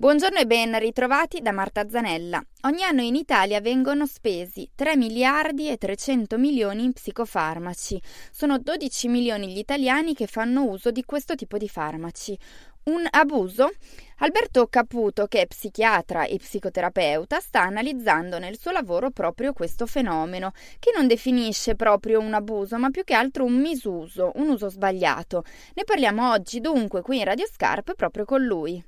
Buongiorno e ben ritrovati da Marta Zanella. Ogni anno in Italia vengono spesi 3 miliardi e 300 milioni in psicofarmaci. Sono 12 milioni gli italiani che fanno uso di questo tipo di farmaci. Un abuso? Alberto Caputo, che è psichiatra e psicoterapeuta, sta analizzando nel suo lavoro proprio questo fenomeno, che non definisce proprio un abuso, ma più che altro un misuso, un uso sbagliato. Ne parliamo oggi dunque qui in Radio Scarp proprio con lui.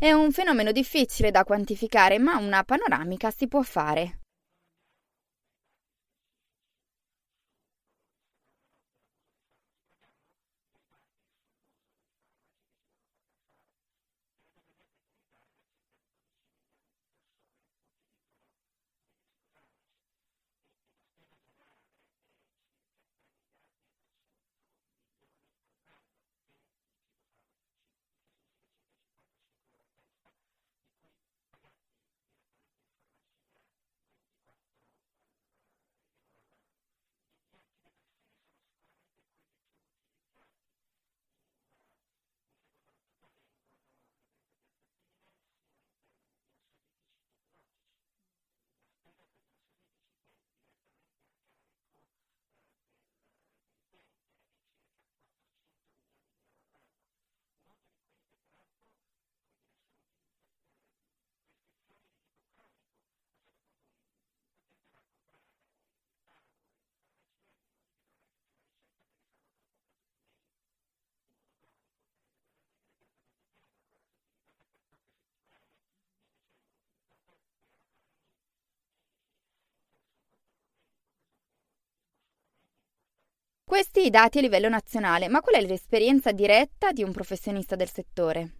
È un fenomeno difficile da quantificare, ma una panoramica si può fare. Questi i dati a livello nazionale, ma qual è l'esperienza diretta di un professionista del settore?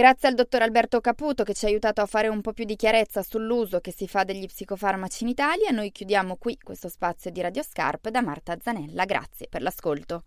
Grazie al dottor Alberto Caputo che ci ha aiutato a fare un po' più di chiarezza sull'uso che si fa degli psicofarmaci in Italia, noi chiudiamo qui questo spazio di Radio Scarp da Marta Zanella. Grazie per l'ascolto.